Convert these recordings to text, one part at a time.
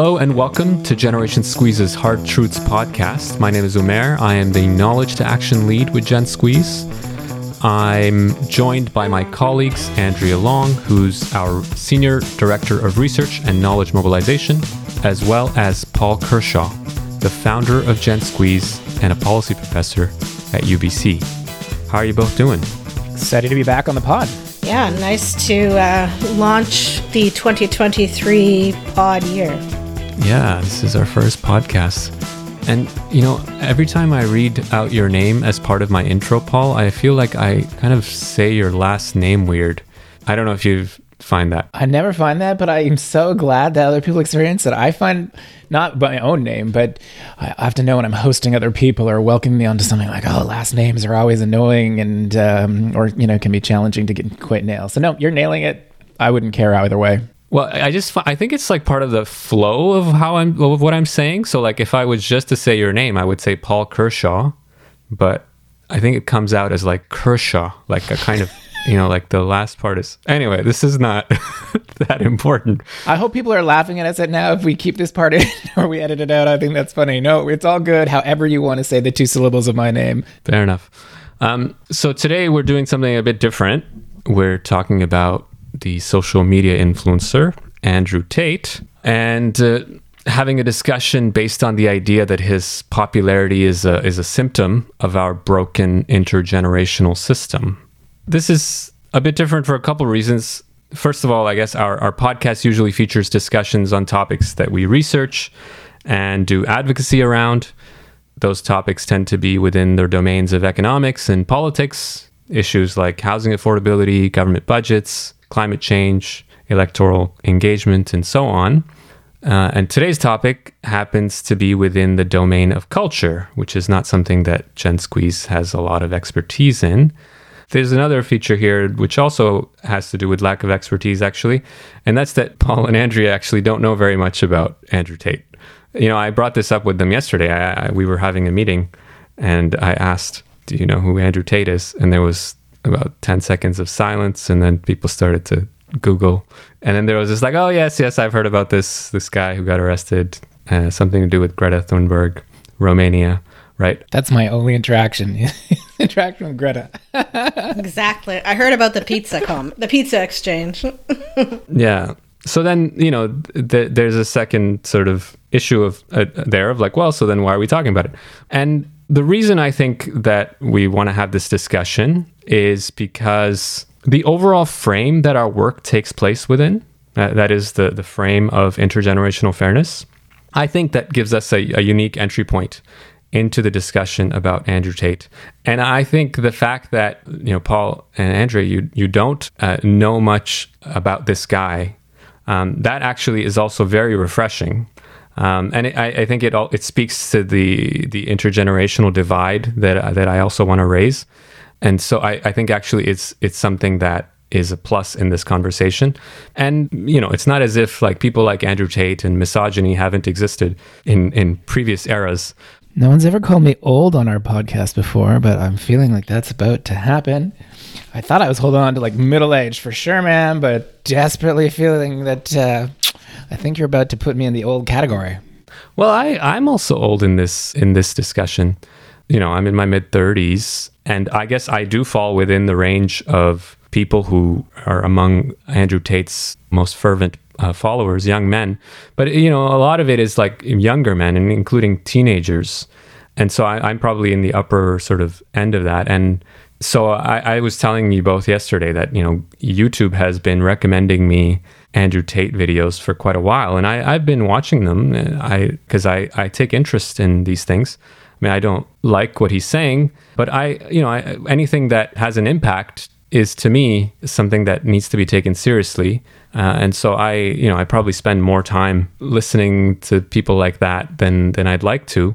Hello and welcome to Generation Squeeze's Hard Truths podcast. My name is Umair. I am the Knowledge to Action lead with Gen Squeeze. I'm joined by my colleagues Andrea Long, who's our Senior Director of Research and Knowledge Mobilization, as well as Paul Kershaw, the founder of Gen Squeeze and a policy professor at UBC. How are you both doing? Excited to be back on the pod. Yeah, nice to uh, launch the 2023 pod year. Yeah, this is our first podcast. And, you know, every time I read out your name as part of my intro, Paul, I feel like I kind of say your last name weird. I don't know if you find that. I never find that, but I am so glad that other people experience it. I find not my own name, but I have to know when I'm hosting other people or welcoming me onto something like, oh, last names are always annoying and, um, or, you know, can be challenging to get quite nail. So, no, you're nailing it. I wouldn't care either way. Well, I just I think it's like part of the flow of how I'm of what I'm saying. So like if I was just to say your name, I would say Paul Kershaw, but I think it comes out as like Kershaw, like a kind of you know, like the last part is anyway. This is not that important. I hope people are laughing at us at now if we keep this part in or we edit it out. I think that's funny. No, it's all good. However you want to say the two syllables of my name. Fair enough. Um, so today we're doing something a bit different. We're talking about the social media influencer Andrew Tate and. Uh, having a discussion based on the idea that his popularity is a, is a symptom of our broken intergenerational system this is a bit different for a couple reasons. First of all, I guess our, our podcast usually features discussions on topics that we research and do advocacy around. Those topics tend to be within their domains of economics and politics, issues like housing affordability, government budgets, climate change, electoral engagement, and so on. Uh, and today's topic happens to be within the domain of culture, which is not something that Gen Squeeze has a lot of expertise in. There's another feature here which also has to do with lack of expertise, actually, and that's that Paul and Andrea actually don't know very much about Andrew Tate. You know, I brought this up with them yesterday. I, I, we were having a meeting, and I asked, "Do you know who Andrew Tate is?" And there was about ten seconds of silence, and then people started to Google, and then there was this like, "Oh yes, yes, I've heard about this this guy who got arrested, uh, something to do with Greta Thunberg, Romania." right? That's my only interaction. interaction with Greta. exactly. I heard about the pizza com, the pizza exchange. yeah. So then, you know, th- there's a second sort of issue of uh, there of like, well, so then why are we talking about it? And the reason I think that we want to have this discussion is because the overall frame that our work takes place within, uh, that is the the frame of intergenerational fairness, I think that gives us a, a unique entry point into the discussion about Andrew Tate. And I think the fact that, you know, Paul and Andrea, you, you don't uh, know much about this guy, um, that actually is also very refreshing. Um, and it, I, I, think it all, it speaks to the the intergenerational divide that that I also want to raise. And so I, I think actually it's it's something that is a plus in this conversation. And you know, it's not as if like people like Andrew Tate and misogyny haven't existed in in previous eras. No one's ever called me old on our podcast before, but I'm feeling like that's about to happen. I thought I was holding on to like middle age for sure, man, but desperately feeling that uh, I think you're about to put me in the old category. Well, I I'm also old in this in this discussion. You know, I'm in my mid 30s, and I guess I do fall within the range of people who are among Andrew Tate's most fervent uh, followers, young men. But you know, a lot of it is like younger men, and including teenagers. And so I, am probably in the upper sort of end of that. And so I, I was telling you both yesterday that you know YouTube has been recommending me Andrew Tate videos for quite a while, and I, I've been watching them. I because I, I take interest in these things. I mean, I don't like what he's saying, but I, you know, I, anything that has an impact is to me something that needs to be taken seriously. Uh, and so I, you know, I probably spend more time listening to people like that than than I'd like to.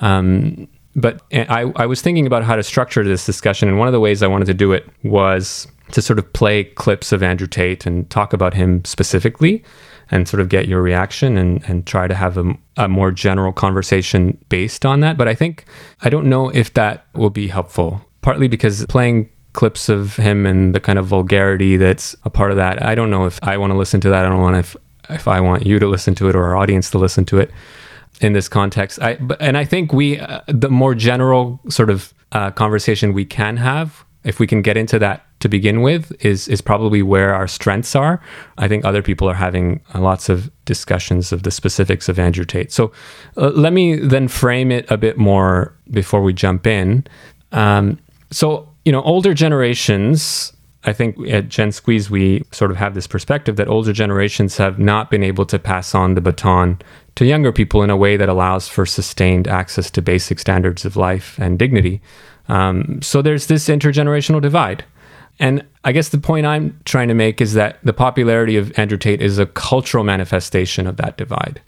Um, but eh, I, I was thinking about how to structure this discussion, and one of the ways I wanted to do it was to sort of play clips of Andrew Tate and talk about him specifically, and sort of get your reaction and and try to have a, a more general conversation based on that. But I think I don't know if that will be helpful. Partly because playing clips of him and the kind of vulgarity that's a part of that. I don't know if I want to listen to that. I don't want if if I want you to listen to it or our audience to listen to it in this context. I and I think we uh, the more general sort of uh, conversation we can have if we can get into that to begin with is is probably where our strengths are. I think other people are having lots of discussions of the specifics of Andrew Tate. So uh, let me then frame it a bit more before we jump in. Um, so you know, older generations. I think at Gen Squeeze we sort of have this perspective that older generations have not been able to pass on the baton to younger people in a way that allows for sustained access to basic standards of life and dignity. Um, so there's this intergenerational divide. And I guess the point I'm trying to make is that the popularity of Andrew Tate is a cultural manifestation of that divide.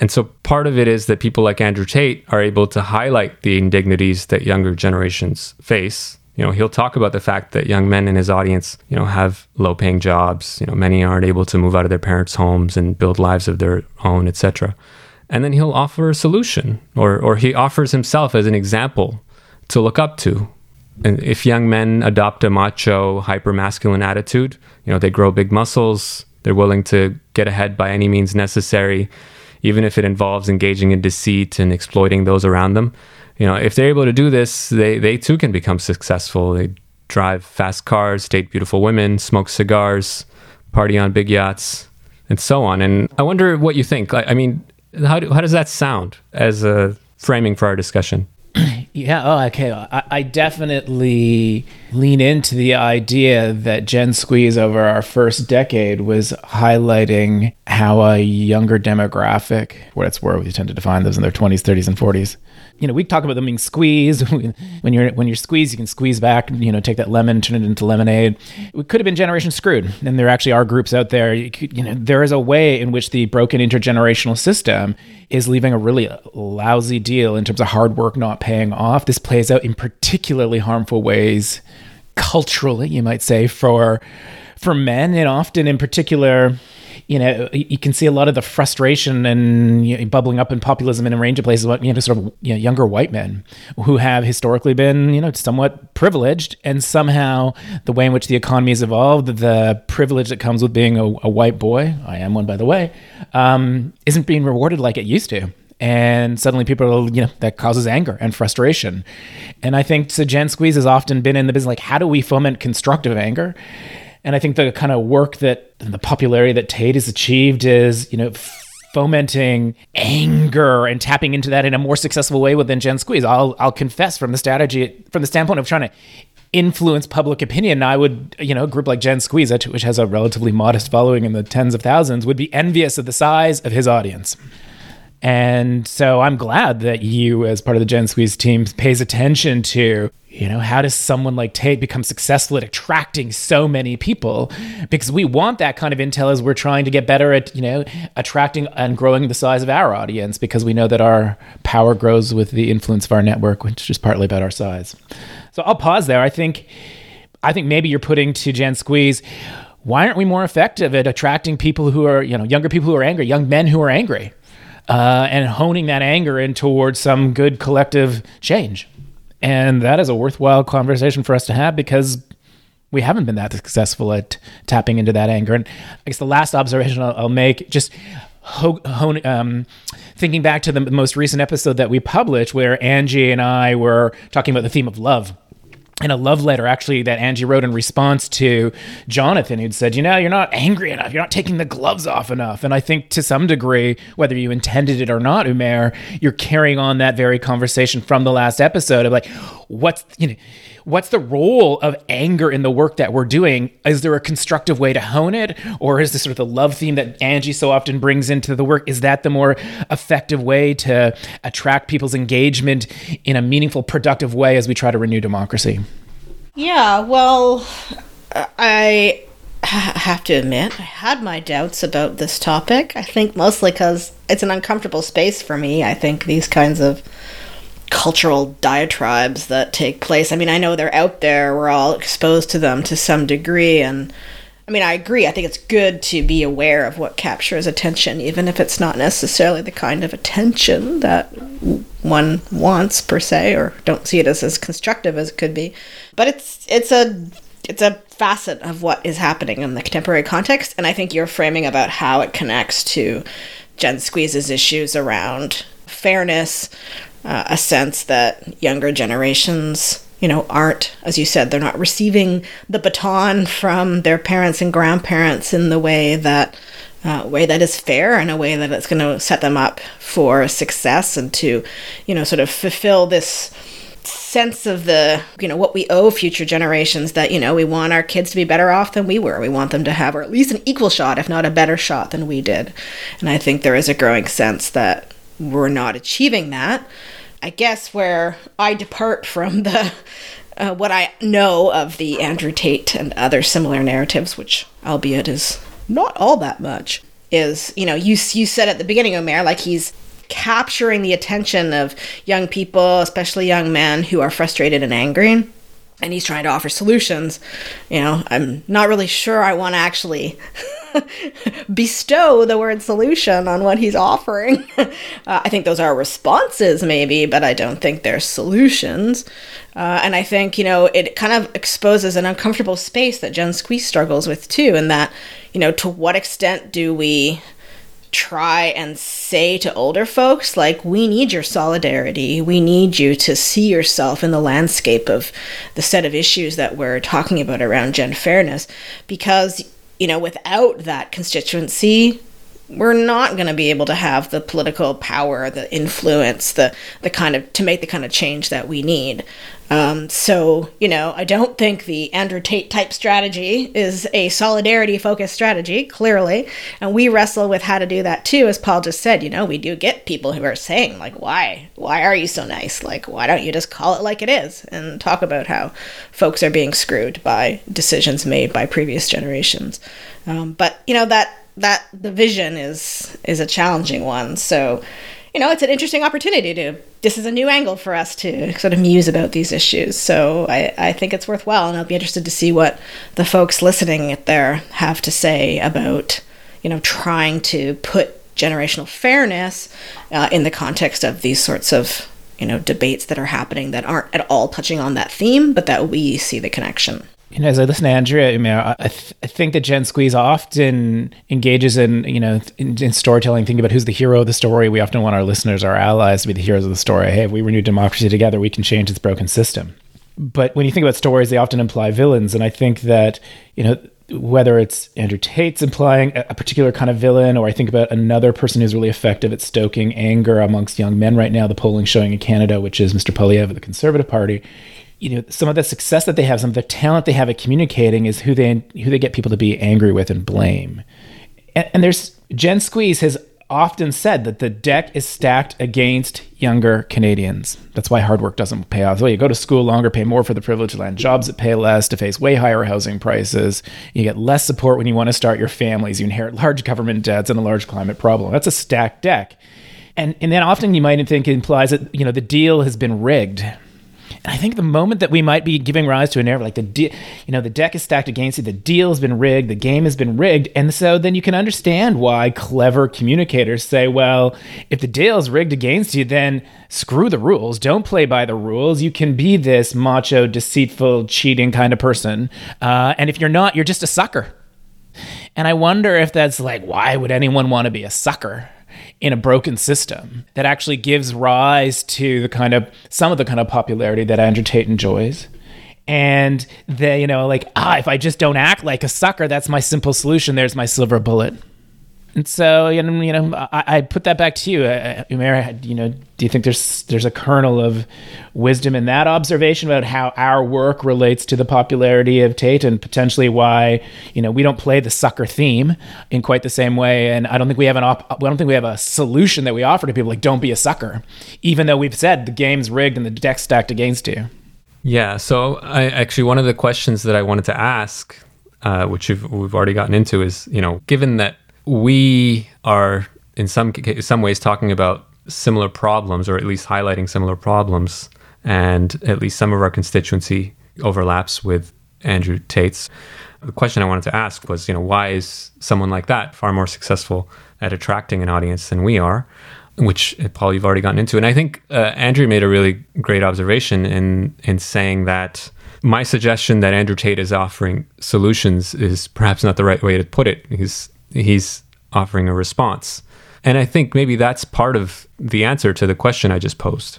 And so part of it is that people like Andrew Tate are able to highlight the indignities that younger generations face. You know, he'll talk about the fact that young men in his audience, you know, have low-paying jobs. You know, many aren't able to move out of their parents' homes and build lives of their own, etc. And then he'll offer a solution, or or he offers himself as an example to look up to and if young men adopt a macho, hyper masculine attitude, you know, they grow big muscles, they're willing to get ahead by any means necessary, even if it involves engaging in deceit and exploiting those around them. You know, if they're able to do this, they, they too can become successful. They drive fast cars, date beautiful women, smoke cigars, party on big yachts, and so on. And I wonder what you think. I, I mean, how, do, how does that sound as a framing for our discussion? Yeah. Oh, okay. I, I, definitely lean into the idea that Gen Squeeze over our first decade was highlighting how a younger demographic, what it's where we tend to define those in their 20s, 30s, and 40s, you know, we talk about them being squeezed. when you're when you're squeezed, you can squeeze back. You know, take that lemon, turn it into lemonade. We could have been generation screwed, and there actually are groups out there. You, could, you know, there is a way in which the broken intergenerational system is leaving a really lousy deal in terms of hard work not paying off. This plays out in particularly harmful ways culturally, you might say, for for men, and often in particular you know, you can see a lot of the frustration and you know, bubbling up in populism in a range of places. You know, sort of you know, younger white men who have historically been, you know, somewhat privileged, and somehow the way in which the economy has evolved, the privilege that comes with being a, a white boy, I am one by the way, um, isn't being rewarded like it used to. And suddenly people you know that causes anger and frustration. And i think so gen squeeze has often been in the business like how do we foment constructive anger and I think the kind of work that the popularity that Tate has achieved is, you know, fomenting anger and tapping into that in a more successful way within Gen Squeeze. I'll I'll confess from the strategy from the standpoint of trying to influence public opinion, I would, you know, a group like Gen Squeeze, which has a relatively modest following in the tens of thousands, would be envious of the size of his audience. And so I'm glad that you, as part of the Gen Squeeze team, pays attention to you know, how does someone like Tate become successful at attracting so many people? Because we want that kind of intel as we're trying to get better at, you know, attracting and growing the size of our audience because we know that our power grows with the influence of our network, which is partly about our size. So I'll pause there. I think I think maybe you're putting to Gen Squeeze, why aren't we more effective at attracting people who are, you know, younger people who are angry, young men who are angry, uh, and honing that anger in towards some good collective change? And that is a worthwhile conversation for us to have because we haven't been that successful at tapping into that anger. And I guess the last observation I'll, I'll make just ho- hone, um, thinking back to the most recent episode that we published where Angie and I were talking about the theme of love in a love letter actually that Angie wrote in response to Jonathan who'd said, you know, you're not angry enough, you're not taking the gloves off enough. And I think to some degree, whether you intended it or not, Umair, you're carrying on that very conversation from the last episode of like, what's you know what's the role of anger in the work that we're doing? Is there a constructive way to hone it? Or is this sort of the love theme that Angie so often brings into the work? Is that the more effective way to attract people's engagement in a meaningful, productive way as we try to renew democracy? Yeah, well, I have to admit, I had my doubts about this topic. I think mostly because it's an uncomfortable space for me. I think these kinds of cultural diatribes that take place. I mean, I know they're out there, we're all exposed to them to some degree. And I mean, I agree. I think it's good to be aware of what captures attention, even if it's not necessarily the kind of attention that one wants per se, or don't see it as as constructive as it could be. But it's it's a it's a facet of what is happening in the contemporary context, and I think you're framing about how it connects to Gen Squeeze's issues around fairness, uh, a sense that younger generations you know, aren't, as you said, they're not receiving the baton from their parents and grandparents in the way that uh, way that is fair and a way that it's going to set them up for success and to, you know, sort of fulfill this sense of the you know what we owe future generations that you know we want our kids to be better off than we were. We want them to have or at least an equal shot if not a better shot than we did. And i think there is a growing sense that we're not achieving that i guess where i depart from the uh, what i know of the andrew tate and other similar narratives which albeit is not all that much is you know you you said at the beginning Umair like he's capturing the attention of young people, especially young men who are frustrated and angry. And he's trying to offer solutions. You know, I'm not really sure I want to actually bestow the word solution on what he's offering. uh, I think those are responses, maybe, but I don't think they're solutions. Uh, and I think, you know, it kind of exposes an uncomfortable space that Gen Squeeze struggles with too, and that, you know, to what extent do we try and say to older folks like we need your solidarity we need you to see yourself in the landscape of the set of issues that we're talking about around gen fairness because you know without that constituency we're not going to be able to have the political power the influence the the kind of to make the kind of change that we need um, so, you know, I don't think the Andrew Tate type strategy is a solidarity focused strategy, clearly. And we wrestle with how to do that too, as Paul just said. You know, we do get people who are saying, like, why? Why are you so nice? Like, why don't you just call it like it is and talk about how folks are being screwed by decisions made by previous generations? Um, but, you know, that that division is is a challenging one. So, you know, it's an interesting opportunity to. This is a new angle for us to sort of muse about these issues. So I, I think it's worthwhile, and I'll be interested to see what the folks listening there have to say about, you know, trying to put generational fairness uh, in the context of these sorts of, you know, debates that are happening that aren't at all touching on that theme, but that we see the connection you know, as I listen to Andrea, I, th- I, think that Gen Squeeze often engages in, you know, in, in, storytelling, thinking about who's the hero of the story. We often want our listeners, our allies, to be the heroes of the story. Hey, if we renew democracy together, we can change this broken system. But when you think about stories, they often imply villains, and I think that, you know, whether it's Andrew Tate's implying a, particular kind of villain, or I think about another person who's really effective at stoking anger amongst young men right now, the polling showing in Canada, which is Mr. Poilievre of the Conservative Party you know some of the success that they have some of the talent they have at communicating is who they who they get people to be angry with and blame. And, and there's gen squeeze has often said that the deck is stacked against younger canadians. That's why hard work doesn't pay off. So you go to school longer pay more for the privilege to land jobs that pay less to face way higher housing prices. You get less support when you want to start your families. You inherit large government debts and a large climate problem. That's a stacked deck. And and then often you might think it implies that you know the deal has been rigged I think the moment that we might be giving rise to an error, like the de- you know the deck is stacked against you, the deal has been rigged, the game has been rigged, and so then you can understand why clever communicators say, well, if the deal is rigged against you, then screw the rules, don't play by the rules. You can be this macho, deceitful, cheating kind of person, uh, and if you're not, you're just a sucker. And I wonder if that's like, why would anyone want to be a sucker? In a broken system that actually gives rise to the kind of some of the kind of popularity that Andrew Tate enjoys. And they, you know, like, ah, if I just don't act like a sucker, that's my simple solution. There's my silver bullet. And so, you know, you know I, I put that back to you, uh, Umair. You know, do you think there's there's a kernel of wisdom in that observation about how our work relates to the popularity of Tate and potentially why you know we don't play the sucker theme in quite the same way? And I don't think we have an op- I don't think we have a solution that we offer to people like don't be a sucker, even though we've said the game's rigged and the deck's stacked against you. Yeah. So I actually one of the questions that I wanted to ask, uh, which we've already gotten into, is you know, given that we are in some some ways talking about similar problems, or at least highlighting similar problems, and at least some of our constituency overlaps with Andrea Tate's. The question I wanted to ask was, you know, why is someone like that far more successful at attracting an audience than we are? Which Paul, you've already gotten into, and I think uh, Andrew made a really great observation in in saying that my suggestion that Andrew Tate is offering solutions is perhaps not the right way to put it. He's he's offering a response. And I think maybe that's part of the answer to the question I just posed.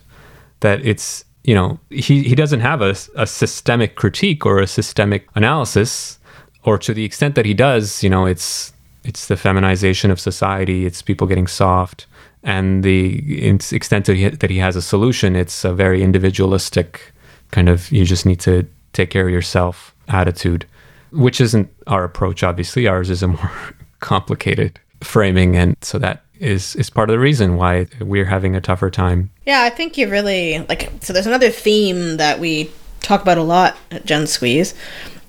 That it's, you know, he, he doesn't have a, a systemic critique or a systemic analysis, or to the extent that he does, you know, it's it's the feminization of society, it's people getting soft, and the extent that he, that he has a solution, it's a very individualistic kind of you just need to take care of yourself attitude, which isn't our approach. Obviously, ours is a more complicated framing, and so that is is part of the reason why we're having a tougher time. Yeah, I think you really like. So there's another theme that we talk about a lot at Gen Squeeze,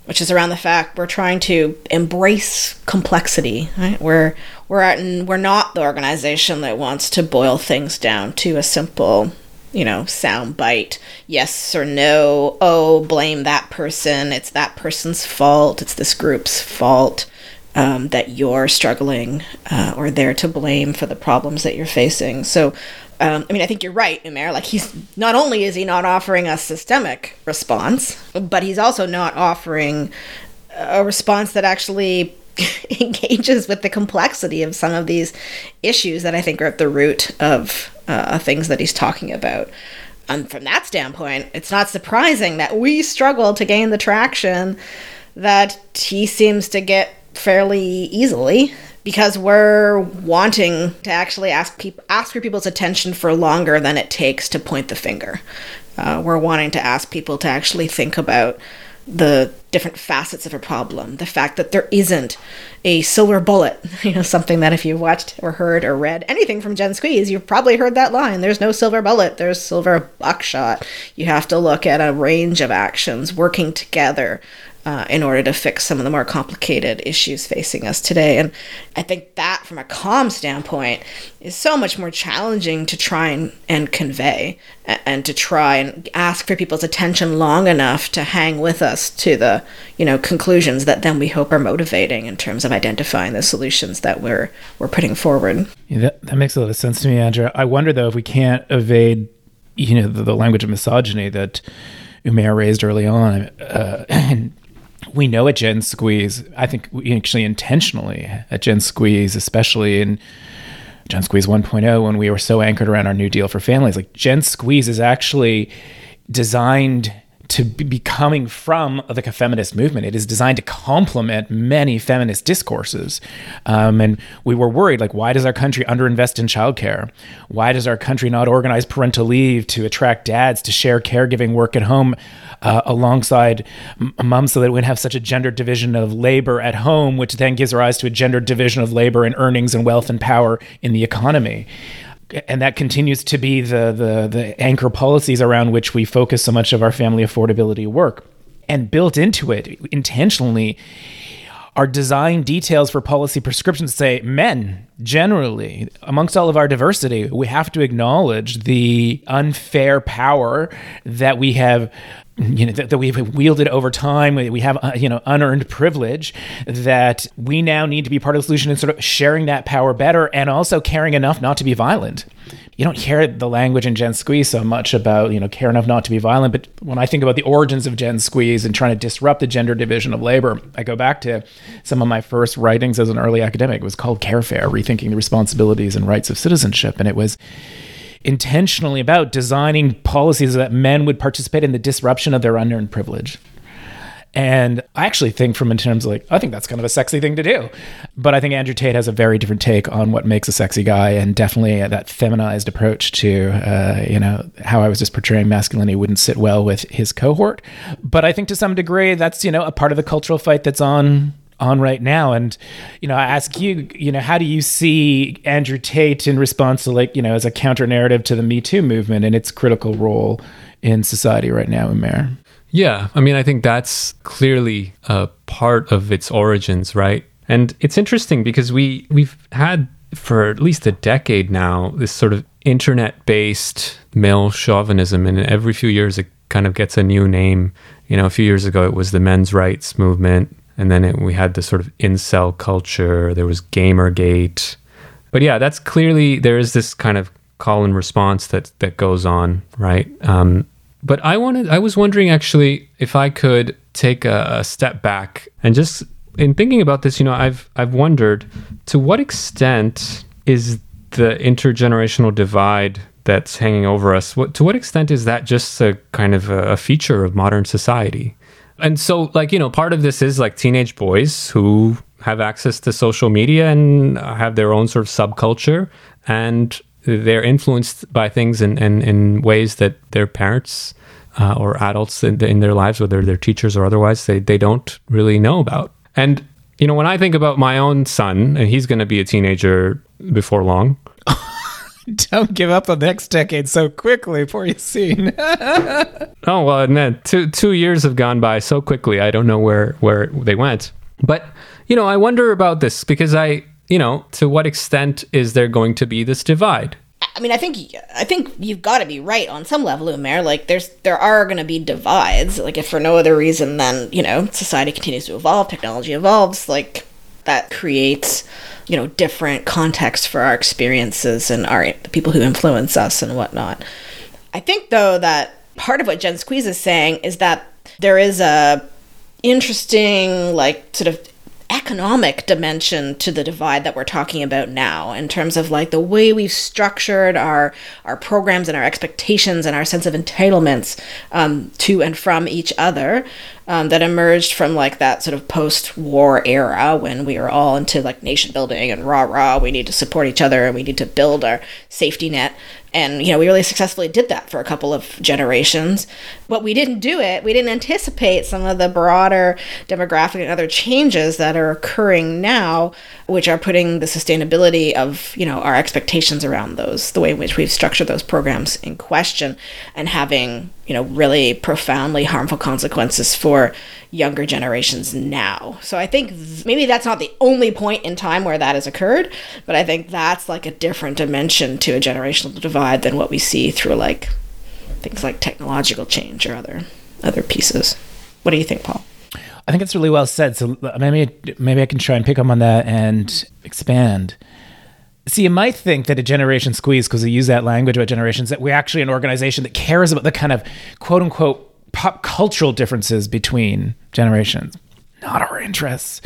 which is around the fact we're trying to embrace complexity. Right? We're we're at, we're not the organization that wants to boil things down to a simple you know, sound bite, yes or no, oh, blame that person, it's that person's fault, it's this group's fault um, that you're struggling uh, or they're to blame for the problems that you're facing. So, um, I mean, I think you're right, Umair. Like, he's not only is he not offering a systemic response, but he's also not offering a response that actually engages with the complexity of some of these issues that I think are at the root of uh, things that he's talking about. And from that standpoint, it's not surprising that we struggle to gain the traction that he seems to get fairly easily because we're wanting to actually ask people ask for people's attention for longer than it takes to point the finger. Uh, we're wanting to ask people to actually think about the different facets of a problem. The fact that there isn't a silver bullet, you know, something that if you've watched or heard or read anything from Gen Squeeze, you've probably heard that line. There's no silver bullet, there's silver buckshot. You have to look at a range of actions working together uh, in order to fix some of the more complicated issues facing us today. And I think that, from a comms standpoint, is so much more challenging to try and, and convey and, to try and ask for people's attention long enough to hang with us to the you know conclusions that then we hope are motivating in terms of identifying the solutions that we're we're putting forward. Yeah, that, that makes a lot of sense to me, Andrea. I wonder though if we can't evade you know the, the language of misogyny that Umair raised early on, uh, and we know at Gen Squeeze, I think we actually intentionally at Gen Squeeze, especially in Gen Squeeze 1.0, when we were so anchored around our New Deal for families, like Gen Squeeze is actually designed to be coming from the feminist movement. It is designed to complement many feminist discourses. Um, and we were worried, like, why does our country underinvest in childcare? Why does our country not organize parental leave to attract dads to share caregiving work at home uh, alongside moms so that we have such a gender division of labor at home, which then gives rise to a gender division of labor and earnings and wealth and power in the economy? And that continues to be the, the the anchor policies around which we focus so much of our family affordability work. And built into it intentionally are design details for policy prescriptions say men generally amongst all of our diversity we have to acknowledge the unfair power that we have you know that, that, we've wielded over time we have uh, you know unearned privilege that we now need to be part of the solution and sort of sharing that power better and also caring enough not to be violent. You don't hear the language in gen squeeze so much about you know care enough not to be violent but when i think about the origins of gen squeeze and trying to disrupt the gender division of labor i go back to some of my first writings as an early academic. It was called Carefair rethinking the responsibilities and rights of citizenship and it was intentionally about designing policies that men would participate in the disruption of their unearned privilege. And I actually think, from in terms of like, I think that's kind of a sexy thing to do. But I think Andrew Tate has a very different take on what makes a sexy guy, and definitely that feminized approach to, uh, you know, how I was just portraying masculinity wouldn't sit well with his cohort. But I think to some degree, that's you know a part of the cultural fight that's on on right now. And, you know, I ask you, you know, how do you see Andrew Tate in response to like, you know, as a counter narrative to the Me Too movement and its critical role in society right now, Umair? Yeah, I mean, I think that's clearly a part of its origins, right? And it's interesting because we we've had for at least a decade now this sort of internet-based male chauvinism, and every few years it kind of gets a new name. You know, a few years ago it was the men's rights movement and then it, we had the sort of incel culture. There was Gamergate, but yeah, that's clearly there is this kind of call and response that that goes on, right? Um, But I wanted, I was wondering actually if I could take a, a step back and just in thinking about this, you know, I've I've wondered to what extent is the intergenerational divide that's hanging over us. What to what extent is that just a kind of a, a feature of modern society? And so, like you know, part of this is like teenage boys who have access to social media and have their own sort of subculture, and they're influenced by things in, in, in ways that their parents uh, or adults in, in their lives, whether they're teachers or otherwise, they, they don't really know about. And, you know, when I think about my own son, and he's going to be a teenager before long. Don't give up the next decade so quickly, poor Yassine. oh well, man, two two years have gone by so quickly. I don't know where where they went. But you know, I wonder about this because I you know, to what extent is there going to be this divide? I mean, I think I think you've got to be right on some level, Umair. Like, there's there are going to be divides. Like, if for no other reason than you know, society continues to evolve, technology evolves. Like, that creates you know different contexts for our experiences and our the people who influence us and whatnot. I think though that part of what Gen Squeeze is saying is that there is a interesting like sort of economic dimension to the divide that we're talking about now in terms of like the way we've structured our our programs and our expectations and our sense of entitlements um, to and from each other um, that emerged from like that sort of post-war era when we were all into like nation building and rah rah we need to support each other and we need to build our safety net and you know we really successfully did that for a couple of generations. But we didn't do it. We didn't anticipate some of the broader demographic and other changes that are occurring now which are putting the sustainability of you know our expectations around those the way in which we've structured those programs in question and having you know really profoundly harmful consequences for younger generations now. So I think th- maybe that's not the only point in time where that has occurred, but I think that's like a different dimension to a generational divide than what we see through like things like technological change or other other pieces. What do you think, Paul? I think it's really well said. So maybe maybe I can try and pick up on that and expand. See, you might think that a generation squeeze, because we use that language about generations, that we're actually an organization that cares about the kind of quote unquote pop cultural differences between generations, not our interests.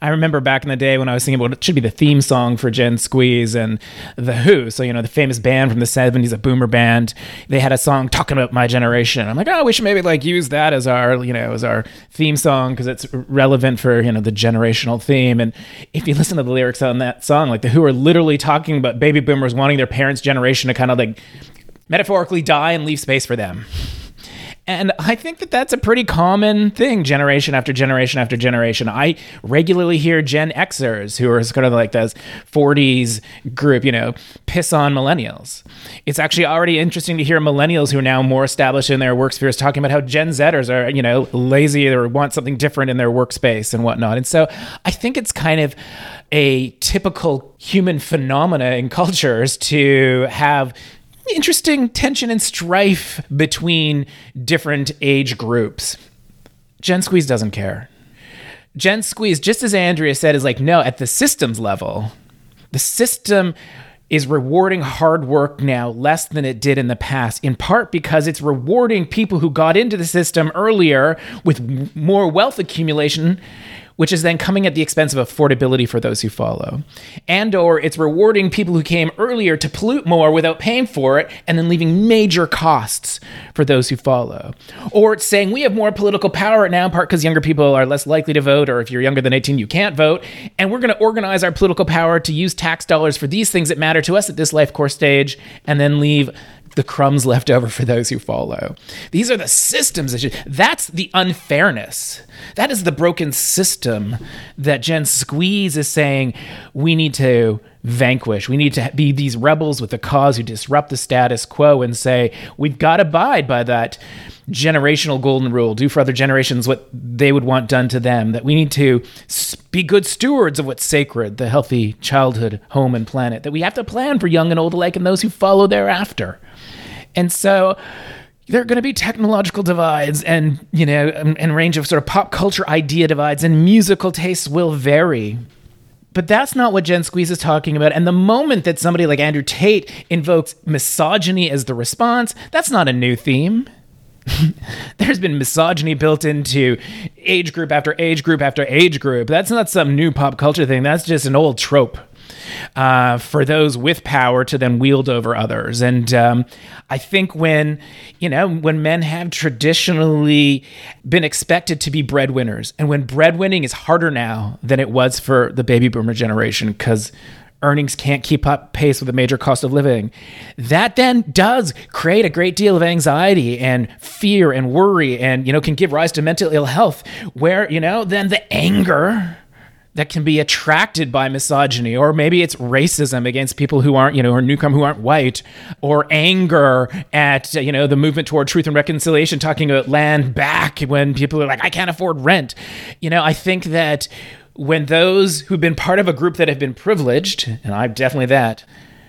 I remember back in the day when I was thinking about what should be the theme song for Gen Squeeze and The Who. So, you know, the famous band from the 70s, a boomer band, they had a song talking about my generation. I'm like, oh, we should maybe like use that as our, you know, as our theme song because it's relevant for, you know, the generational theme. And if you listen to the lyrics on that song, like The Who are literally talking about baby boomers wanting their parents' generation to kind of like metaphorically die and leave space for them. And I think that that's a pretty common thing, generation after generation after generation. I regularly hear Gen Xers, who are kind of like this 40s group, you know, piss on millennials. It's actually already interesting to hear millennials who are now more established in their work spheres talking about how Gen Zers are, you know, lazy or want something different in their workspace and whatnot. And so I think it's kind of a typical human phenomena in cultures to have interesting tension and strife between different age groups. Gen Squeeze doesn't care. Gen Squeeze, just as Andrea said, is like, no, at the systems level, the system is rewarding hard work now less than it did in the past, in part because it's rewarding people who got into the system earlier with more wealth accumulation which is then coming at the expense of affordability for those who follow. And or it's rewarding people who came earlier to pollute more without paying for it and then leaving major costs for those who follow. Or it's saying we have more political power now in part because younger people are less likely to vote or if you're younger than 18 you can't vote and we're going to organize our political power to use tax dollars for these things that matter to us at this life course stage and then leave the crumbs left over for those who follow. These are the systems issues. That's the unfairness. That is the broken system that Gen Squeeze is saying we need to vanquish. We need to be these rebels with a cause who disrupt the status quo and say we've got to abide by that generational golden rule, do for other generations what they would want done to them, that we need to be good stewards of what's sacred, the healthy childhood, home, and planet, that we have to plan for young and old alike and those who follow thereafter. And so there are going to be technological divides and, you know, and, and range of sort of pop culture idea divides and musical tastes will vary. But that's not what Gen Squeeze is talking about. And the moment that somebody like Andrew Tate invokes misogyny as the response, that's not a new theme. there's been misogyny built into age group after age group after age group. That's not some new pop culture thing. That's just an old trope uh, for those with power to then wield over others. And um, I think when, you know, when men have traditionally been expected to be breadwinners, and when breadwinning is harder now than it was for the baby boomer generation, because earnings can't keep up pace with the major cost of living. That then does create a great deal of anxiety and fear and worry and you know can give rise to mental ill health where you know then the anger that can be attracted by misogyny or maybe it's racism against people who aren't you know or newcomer who aren't white or anger at uh, you know the movement toward truth and reconciliation talking about land back when people are like i can't afford rent. You know i think that when those who've been part of a group that have been privileged, and I'm definitely that,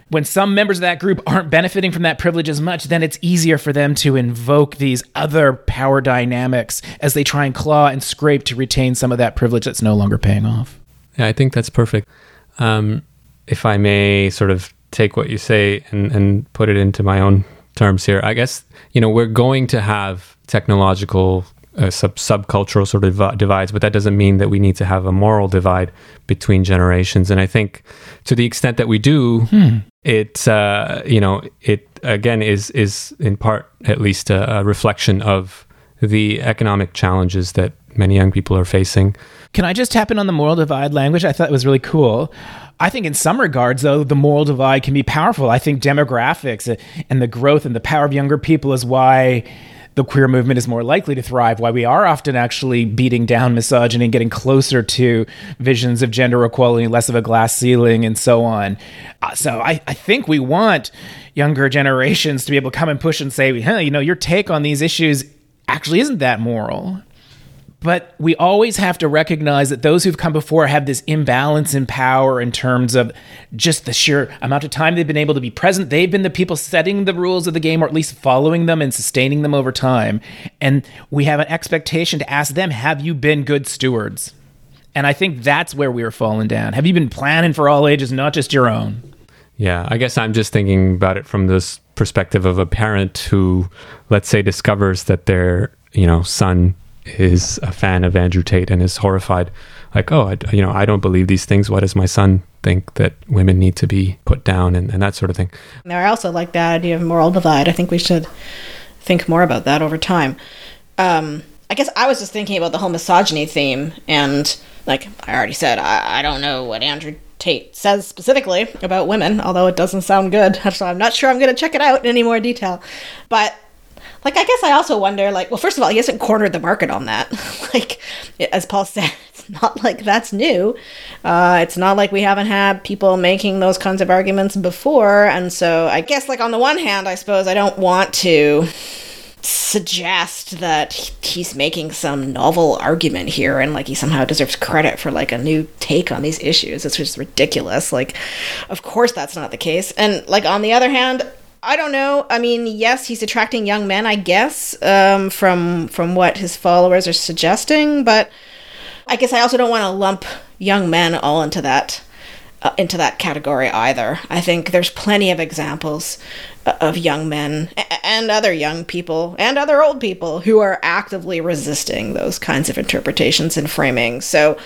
when some members of that group aren't benefiting from that privilege as much, then it's easier for them to invoke these other power dynamics as they try and claw and scrape to retain some of that privilege that's no longer paying off. Yeah, I think that's perfect. Um, if I may sort of take what you say and, and put it into my own terms here, I guess, you know, we're going to have technological uh, sub subcultural sort of divides, but that doesn't mean that we need to have a moral divide between generations. And I think to the extent that we do, hmm. it uh, you know it again is is in part at least a, a reflection of the economic challenges that many young people are facing. Can I just tap in on the moral divide language? I thought it was really cool. I think in some regards, though, the moral divide can be powerful. I think demographics and the growth and the power of younger people is why the queer movement is more likely to thrive, why we are often actually beating down misogyny and getting closer to visions of gender equality, less of a glass ceiling, and so on. Uh, so I, I think we want younger generations to be able to come and push and say, hey, you know, your take on these issues actually isn't that moral. But we always have to recognize that those who've come before have this imbalance in power in terms of just the sheer amount of time they've been able to be present. They've been the people setting the rules of the game, or at least following them and sustaining them over time. And we have an expectation to ask them, Have you been good stewards? And I think that's where we are falling down. Have you been planning for all ages, not just your own? Yeah, I guess I'm just thinking about it from this perspective of a parent who, let's say, discovers that their you know son is a fan of Andrew Tate and is horrified, like, oh, I, you know, I don't believe these things. Why does my son think that women need to be put down and, and that sort of thing? I also like that idea of moral divide. I think we should think more about that over time. Um, I guess I was just thinking about the whole misogyny theme, and like I already said, I, I don't know what Andrew Tate says specifically about women, although it doesn't sound good. So I'm not sure I'm going to check it out in any more detail. But like I guess I also wonder like well first of all he hasn't cornered the market on that. Like as Paul said it's not like that's new. Uh, it's not like we haven't had people making those kinds of arguments before. And so I guess like on the one hand I suppose I don't want to suggest that he's making some novel argument here and like he somehow deserves credit for like a new take on these issues. It's just ridiculous. Like of course that's not the case. And like on the other hand I don't know. I mean, yes, he's attracting young men, I guess, um, from from what his followers are suggesting. But I guess I also don't want to lump young men all into that uh, into that category either. I think there's plenty of examples uh, of young men and other young people and other old people who are actively resisting those kinds of interpretations and framing. So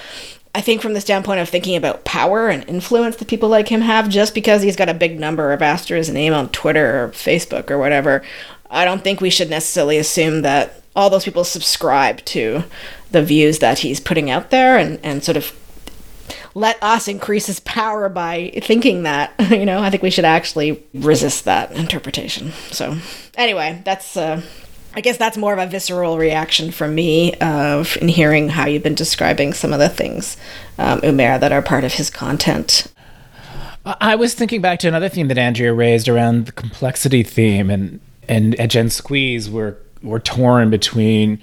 I think from the standpoint of thinking about power and influence that people like him have, just because he's got a big number of after his name on Twitter or Facebook or whatever, I don't think we should necessarily assume that all those people subscribe to the views that he's putting out there and, and sort of let us increase his power by thinking that. You know, I think we should actually resist that interpretation. So, anyway, that's uh, I guess that's more of a visceral reaction from me of in hearing how you've been describing some of the things, um, Umair, that are part of his content. I was thinking back to another theme that Andrea raised around the complexity theme, and and at Gen Squeeze, we're we're torn between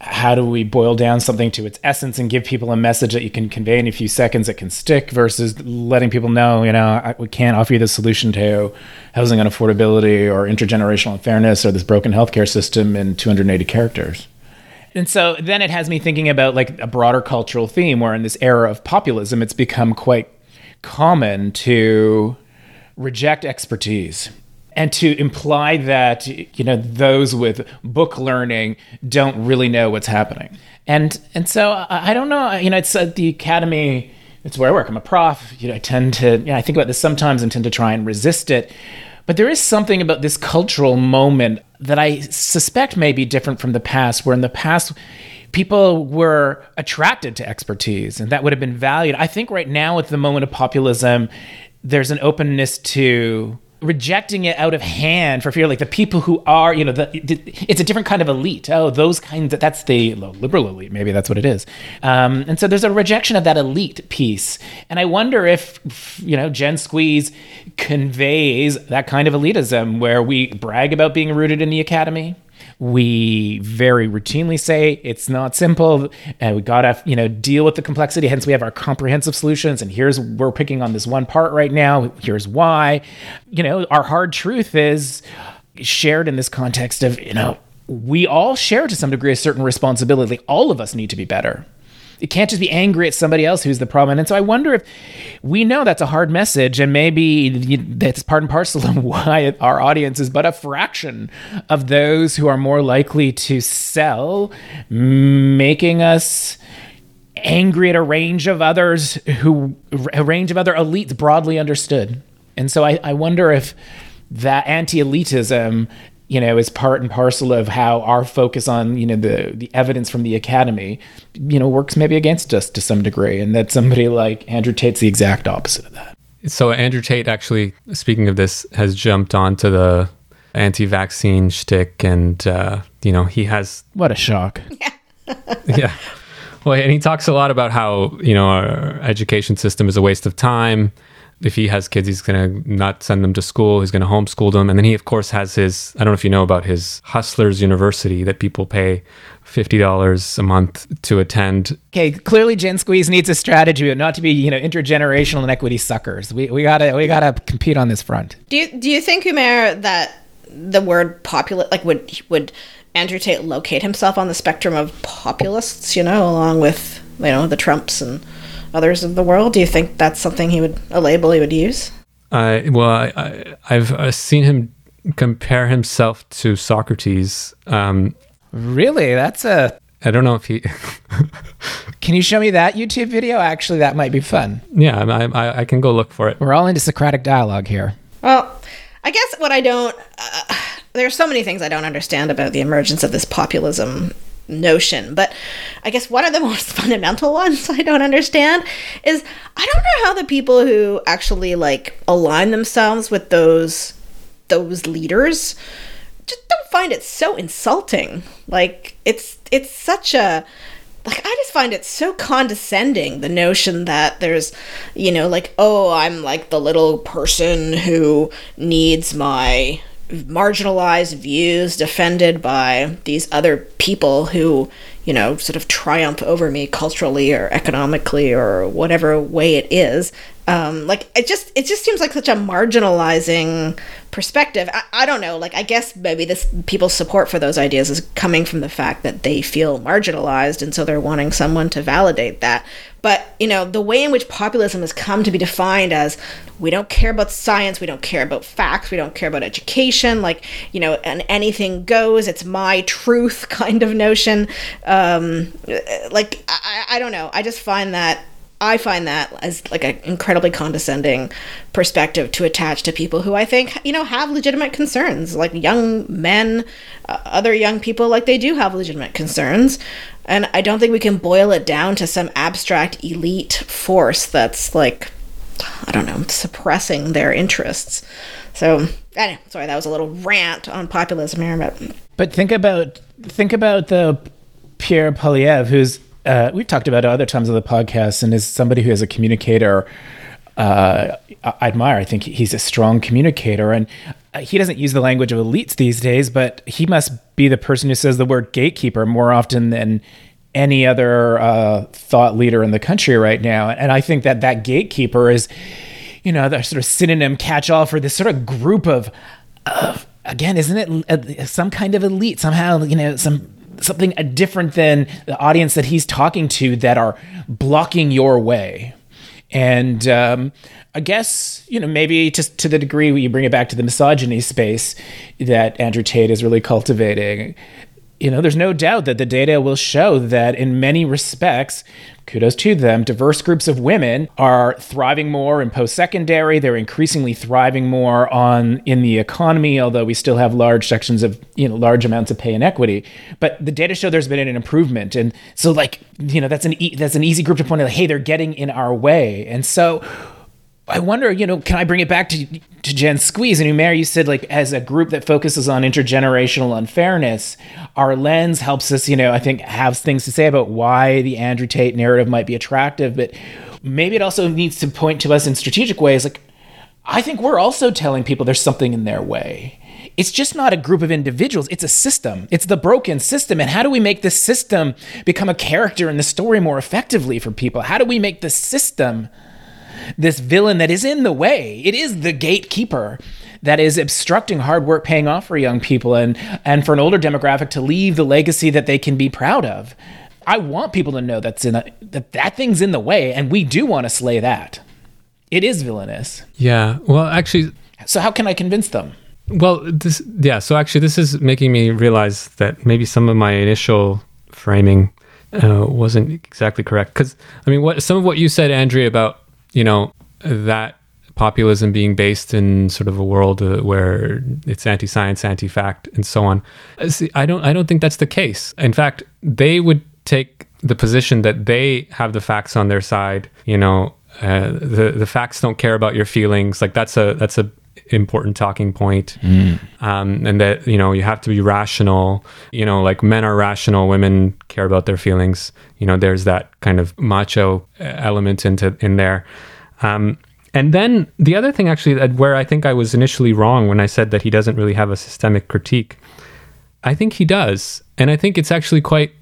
how do we boil down something to its essence and give people a message that you can convey in a few seconds that can stick versus letting people know, you know, I, we can't offer you the solution to housing unaffordability or intergenerational unfairness or this broken healthcare system in 280 characters. And so then it has me thinking about like a broader cultural theme where in this era of populism, it's become quite common to reject expertise and to imply that you know those with book learning don't really know what's happening. And and so i, I don't know you know it's uh, the academy it's where i work i'm a prof you know i tend to you know, i think about this sometimes and tend to try and resist it. But there is something about this cultural moment that i suspect may be different from the past where in the past people were attracted to expertise and that would have been valued. I think right now with the moment of populism there's an openness to rejecting it out of hand for fear like the people who are you know the, it's a different kind of elite. Oh those kinds of, that's the liberal elite maybe that's what it is. Um, and so there's a rejection of that elite piece. And i wonder if you know gen squeeze conveys that kind of elitism where we brag about being rooted in the academy we very routinely say it's not simple and we gotta you know deal with the complexity. Hence we have our comprehensive solutions and here's we're picking on this one part right now. Here's why. You know our hard truth is shared in this context of you know we all share to some degree a certain responsibility. All of us need to be better it can't just be angry at somebody else who's the problem. And so I wonder if we know that's a hard message, and maybe that's part and parcel of why our audience is but a fraction of those who are more likely to sell, making us angry at a range of others who a range of other elites broadly understood. And so I, I wonder if that anti-elitism you know, is part and parcel of how our focus on, you know, the the evidence from the academy, you know, works maybe against us to some degree, and that somebody like Andrew Tate's the exact opposite of that. So Andrew Tate actually, speaking of this, has jumped onto the anti-vaccine shtick, and uh, you know, he has what a shock. yeah. Yeah. Well, and he talks a lot about how you know our education system is a waste of time if he has kids, he's going to not send them to school. He's going to homeschool them. And then he, of course, has his, I don't know if you know about his Hustlers University that people pay $50 a month to attend. Okay, clearly Gen Squeeze needs a strategy, but not to be, you know, intergenerational inequity suckers. We, we gotta we gotta compete on this front. Do you do you think, Umair, that the word popular like would would Andrew Tate locate himself on the spectrum of populists, you know, along with, you know, the Trumps and others of the world? Do you think that's something he would a label he would use? Uh, well, I, have uh, seen him compare himself to Socrates. Um, really, that's a. I don't know if he. can you show me that YouTube video? Actually, that might be fun. Yeah, I, I, I can go look for it. We're all into Socratic dialogue here. Well, I guess what I don't. Uh, there's so many things I don't understand about the emergence of this populism notion. But I guess one of the most fundamental ones I don't understand is I don't know how the people who actually like align themselves with those those leaders just don't find it so insulting. Like it's it's such a like I just find it so condescending the notion that there's you know like oh I'm like the little person who needs my marginalized views defended by these other people who, you know, sort of triumph over me culturally or economically or whatever way it is. Um, like it just it just seems like such a marginalizing perspective. I, I don't know. Like I guess maybe this people's support for those ideas is coming from the fact that they feel marginalized, and so they're wanting someone to validate that. But, you know, the way in which populism has come to be defined as we don't care about science, we don't care about facts, we don't care about education, like, you know, and anything goes, it's my truth kind of notion. Um, like, I, I don't know. I just find that I find that as like an incredibly condescending perspective to attach to people who I think you know have legitimate concerns, like young men, uh, other young people, like they do have legitimate concerns, and I don't think we can boil it down to some abstract elite force that's like I don't know suppressing their interests. So anyway, sorry, that was a little rant on populism here, but but think about think about the Pierre Poilievre, who's uh, we've talked about other times on the podcast, and as somebody who is a communicator. Uh, I admire. I think he's a strong communicator, and he doesn't use the language of elites these days, but he must be the person who says the word gatekeeper more often than any other uh, thought leader in the country right now. And I think that that gatekeeper is, you know, the sort of synonym catch-all for this sort of group of, of again, isn't it some kind of elite somehow? You know, some something different than the audience that he's talking to that are blocking your way. And um, I guess, you know, maybe just to the degree you bring it back to the misogyny space that Andrew Tate is really cultivating, you know, there's no doubt that the data will show that in many respects, kudos to them, diverse groups of women are thriving more in post-secondary. They're increasingly thriving more on in the economy, although we still have large sections of, you know, large amounts of pay inequity. But the data show there's been an improvement. And so like, you know, that's an e- that's an easy group to point out, like, hey, they're getting in our way. And so I wonder, you know, can I bring it back to to Gen Squeeze and Umair? You said like as a group that focuses on intergenerational unfairness, our lens helps us, you know, I think have things to say about why the Andrew Tate narrative might be attractive, but maybe it also needs to point to us in strategic ways. Like, I think we're also telling people there's something in their way. It's just not a group of individuals, it's a system. It's the broken system. And how do we make the system become a character in the story more effectively for people? How do we make the system this villain that is in the way. It is the gatekeeper that is obstructing hard work paying off for young people and and for an older demographic to leave the legacy that they can be proud of. I want people to know that's in a, that that thing's in the way, and we do want to slay that. It is villainous. Yeah. Well, actually, So how can I convince them? well, this yeah. So actually, this is making me realize that maybe some of my initial framing uh, wasn't exactly correct. Because I mean, what some of what you said, Andrea, about you know that populism being based in sort of a world uh, where it's anti-science, anti-fact, and so on. Uh, See, I don't, I don't think that's the case. In fact, they would take the position that they have the facts on their side. You know, uh, the the facts don't care about your feelings. Like that's a that's a important talking point. Um, and that you know you have to be rational. You know, like men are rational, women care about their feelings. You know, there's that kind of macho uh, element into in there. Um, and then the other thing, actually, that where I think I was initially wrong when I said that he doesn't really have a systemic critique, I think he does, and I think it's actually quite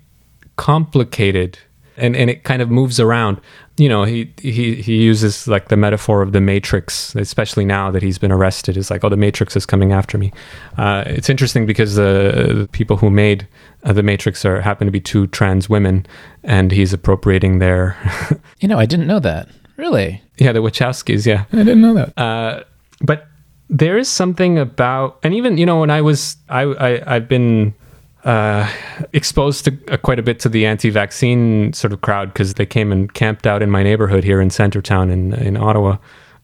complicated, and and it kind of moves around. You know, he he he uses like the metaphor of the Matrix, especially now that he's been arrested. Is like, oh, the Matrix is coming after me. Uh, it's interesting because the, the people who made uh, the Matrix are happen to be two trans women, and he's appropriating their You know, I didn't know that. Really? yeah the Wachowskis, yeah. I didn't know that. Uh, but there is something about, and even you know, when I was, I, I I've been uh, exposed to uh, quite a bit to the anti-vaccine sort of crowd because they came and camped out in my neighborhood here in Centretown in in Ottawa,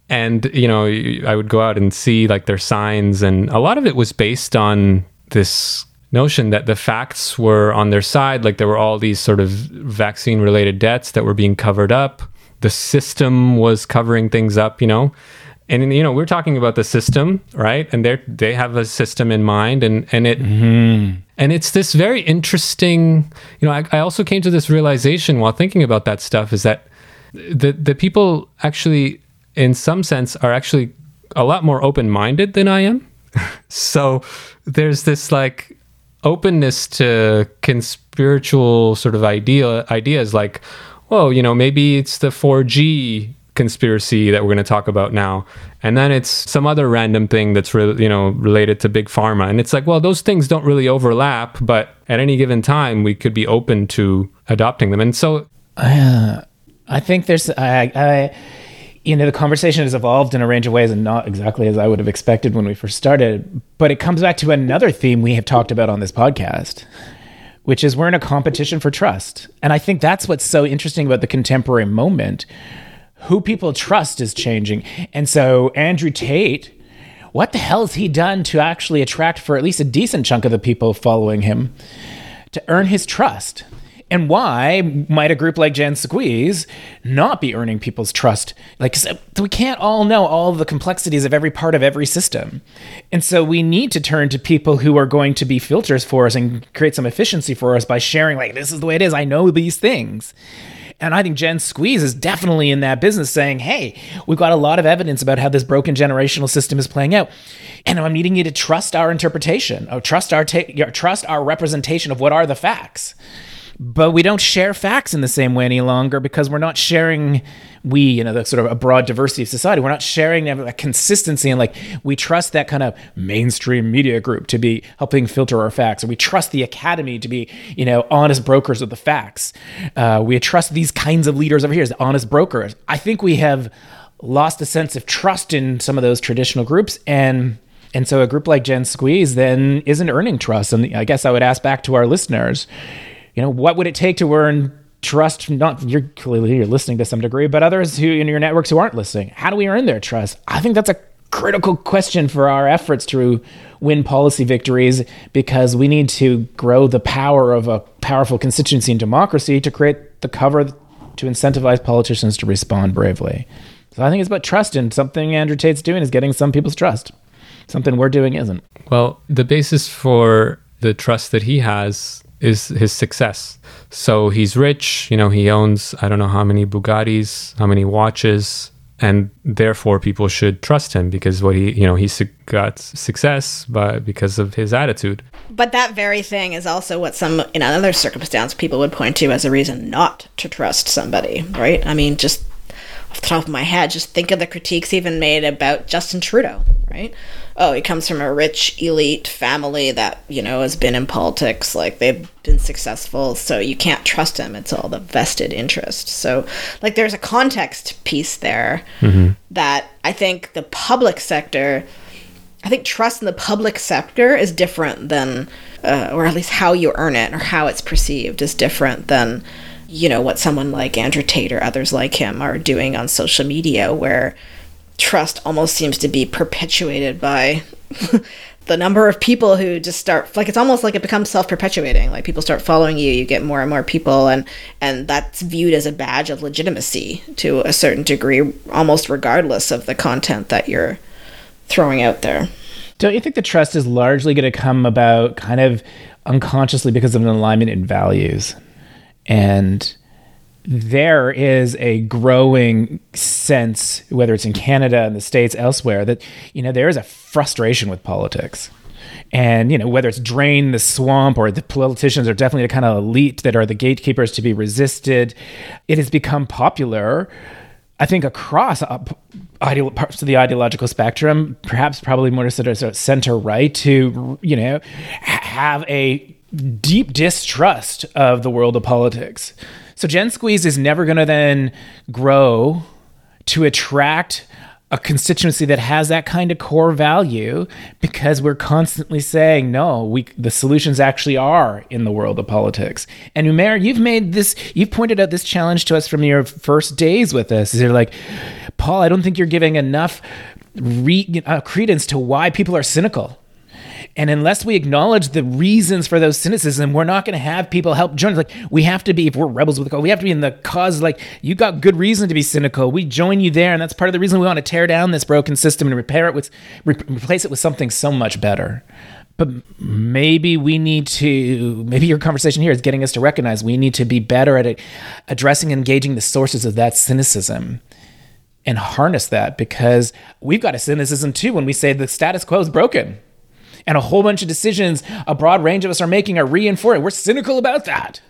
and you know, I would go out and see like their signs, and a lot of it was based on this notion that the facts were on their side like there were all these sort of vaccine related debts that were being covered up. The system was covering things up you know and you know we're talking about the system right? And they they have a system in mind and and it mm-hmm. and it's this very interesting you know I, I also came to this realization while thinking about that stuff is that the the people actually in some sense are actually a lot more open-minded than i am. So there's this like openness to conspiritual sort of idea ideas like well you know maybe it's the 4g conspiracy that we're going to talk about now. And then it's some other random thing that's re- you know related to big pharma. And it's like well those things don't really overlap but at any given time we could be open to adopting them. And so uh, I think there's I, I you know the conversation has evolved in a range of ways and not exactly as I would have expected when we first started. But it comes back to another theme we have talked about on this podcast which is we're in a competition for trust. And I think that's what's so interesting about the contemporary moment who people trust is changing and so Andrew Tate what the hell has he done to actually attract for at least a decent chunk of the people following him to earn his trust? And why might a group like Gen Squeeze not be earning people's trust? Like, we can't all know all the complexities of every part of every system. And so we need to turn to people who are going to be filters for us and create some efficiency for us by sharing, like, this is the way it is. I know these things. And I think Gen Squeeze is definitely in that business saying, hey, we've got a lot of evidence about how this broken generational system is playing out. And I'm needing you to trust our interpretation, or trust our, ta- trust our representation of what are the facts. But we don't share facts in the same way any longer because we're not sharing we you know the sort of a broad diversity of society we're not sharing that consistency and like we trust that kind of mainstream media group to be helping filter our facts or we trust the academy to be you know honest brokers of the facts uh, we trust these kinds of leaders over here as honest brokers i think we have lost a sense of trust in some of those traditional groups and and so a group like Gen Squeeze then isn't earning trust. And I guess I would ask back to our listeners, you know, what would it take to earn trust? Not you're clearly you're listening to some degree, but others who in your networks who aren't listening. How do we earn their trust? I think that's a critical question for our efforts to win policy victories because we need to grow the power of a powerful constituency in democracy to create the cover to incentivize politicians to respond bravely. So I think it's about trust, and something Andrew Tate's doing is getting some people's trust. Something we're doing isn't. Well, the basis for the trust that he has is his success. So he's rich, you know, he owns I don't know how many Bugattis, how many watches, and therefore people should trust him because what he, you know, he's got success but because of his attitude. But that very thing is also what some in another circumstance people would point to as a reason not to trust somebody, right? I mean, just off the top of my head, just think of the critiques even made about Justin Trudeau, right? Oh, he comes from a rich elite family that, you know, has been in politics, like they've been successful, so you can't trust him. It's all the vested interest. So, like, there's a context piece there mm-hmm. that I think the public sector, I think trust in the public sector is different than, uh, or at least how you earn it or how it's perceived is different than you know, what someone like Andrew Tate or others like him are doing on social media, where trust almost seems to be perpetuated by the number of people who just start like it's almost like it becomes self-perpetuating. Like people start following you you get more and more people and and that's viewed as a badge of legitimacy to a certain degree almost regardless of the content that you're throwing out there. Don't you think the trust is largely going to come about kind of unconsciously because of an alignment in values and there is a growing sense, whether it's in Canada and the States, elsewhere, that, you know, there is a frustration with politics. And, you know, whether it's drain the swamp or the politicians are definitely the kind of elite that are the gatekeepers to be resisted, it has become popular, I think, across parts of the ideological spectrum, perhaps probably more sort of center right, to, you know, have a deep distrust of the world of politics. So Gen Squeeze is never going to then grow to attract a constituency that has that kind of core value because we're constantly saying no we the solutions actually are in the world of politics. And Umair you've made this you've pointed out this challenge to us from your first days with us. Is you're like Paul I don't think you're giving enough re- uh, credence to why people are cynical and unless we acknowledge the reasons for those cynicism, we're not going to have people help join. Like we have to be, if we're rebels with the cause, we have to be in the cause. Like you got good reason to be cynical. We join you there, and that's part of the reason we want to tear down this broken system and repair it with, re- replace it with something so much better. But maybe we need to. Maybe your conversation here is getting us to recognize we need to be better at addressing and engaging the sources of that cynicism and harness that because we've got a cynicism too when we say the status quo is broken and a whole bunch of decisions a broad range of us are making are reinforcing. We're cynical about that.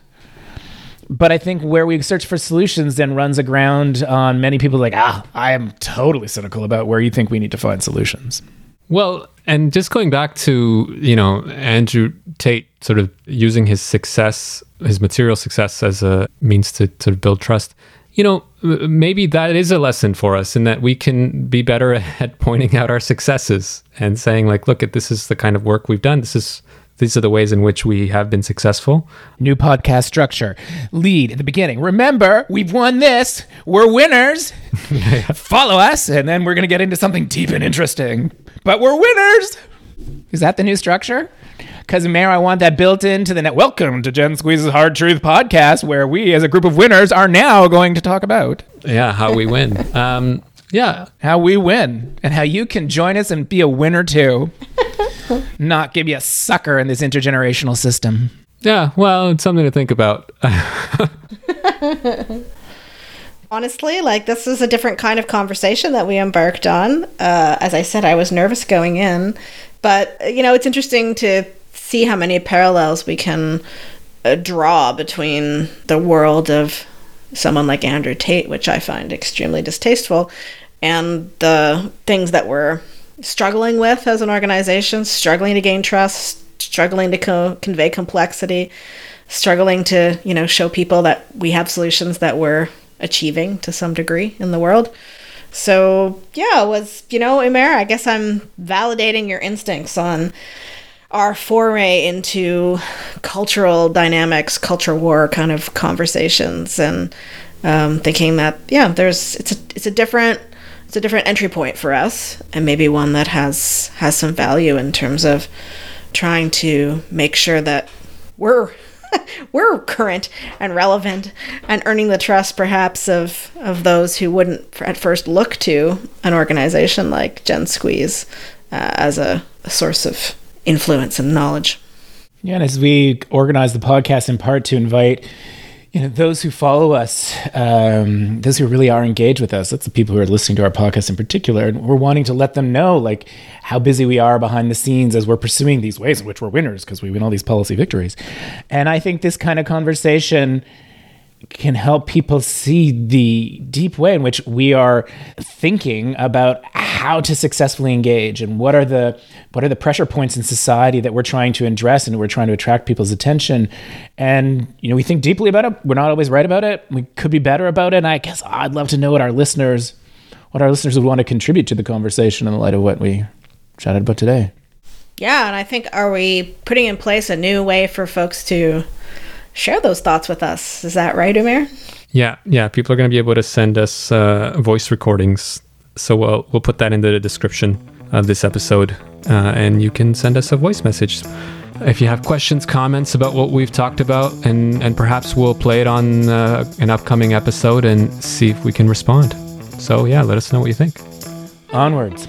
But I think where we search for solutions then runs aground on many people like, ah, I am totally cynical about where you think we need to find solutions. Well, and just going back to, you know, Andrew Tate sort of using his success, his material success as a means to, to build trust you know, maybe that is a lesson for us in that we can be better at pointing out our successes and saying, like, look, at this is the kind of work we've done. This is these are the ways in which we have been successful. New podcast structure. Lead at the beginning. Remember, we've won this. We're winners. Follow us, and then we're going to get into something deep and interesting. But we're winners. Is that the new structure? Because, Umair, I want that built into the net. Welcome to Gen Squeeze's Hard Truth podcast, where we, as a group of winners, are now going to talk about. Yeah, how we win. um, yeah. How we win, and how you can join us and be a winner too. Not give you a sucker in this intergenerational system. Yeah, well, it's something to think about. Honestly, like this is a different kind of conversation that we embarked on. Uh, as I said, I was nervous going in, but you know, it's interesting to see how many parallels we can a draw between the world of someone like Andrew Tate, which I find extremely distasteful, and the things that we're struggling with as an organization, struggling to gain trust, struggling to co- convey complexity, struggling to, you know, show people that we have solutions that we're achieving to some degree in the world. So, yeah, it was, you know, Umair, I guess I'm validating your instincts on our foray into cultural dynamics, culture war kind of conversations, and um, thinking that yeah, there's it's a it's a different it's a different entry point for us, and maybe one that has has some value in terms of trying to make sure that we're we're current and relevant and earning the trust perhaps of of those who wouldn't at first look to an organization like Gen Squeeze uh, as a, a source of influence and knowledge. Yeah, and as we organize the podcast in part to invite you know those who follow us um, those who really are engaged with us that's the people who are listening to our podcast in particular and we're wanting to let them know like how busy we are behind the scenes as we're pursuing these ways in which we're winners because we win all these policy victories. And i think this kind of conversation can help people see the deep way in which we are thinking about how to successfully engage and what are the what are the pressure points in society that we're trying to address and we're trying to attract people's attention. And you know we think deeply about it. We're not always right about it. We could be better about it. And i guess i'd love to know what our listeners what our listeners would want to contribute to the conversation in the light of what we chatted about today. Yeah and i think are we putting in place a new way for folks to share those thoughts with us. Is that right, Umair? Yeah, yeah. People are going to be able to send us uh, voice recordings. So we'll, we'll put that in the description of this episode. Uh, and you can send us a voice message. If you have questions, comments about what we've talked about, and, and perhaps we'll play it on uh, an upcoming episode and see if we can respond. So, yeah, let us know what you think. Onwards.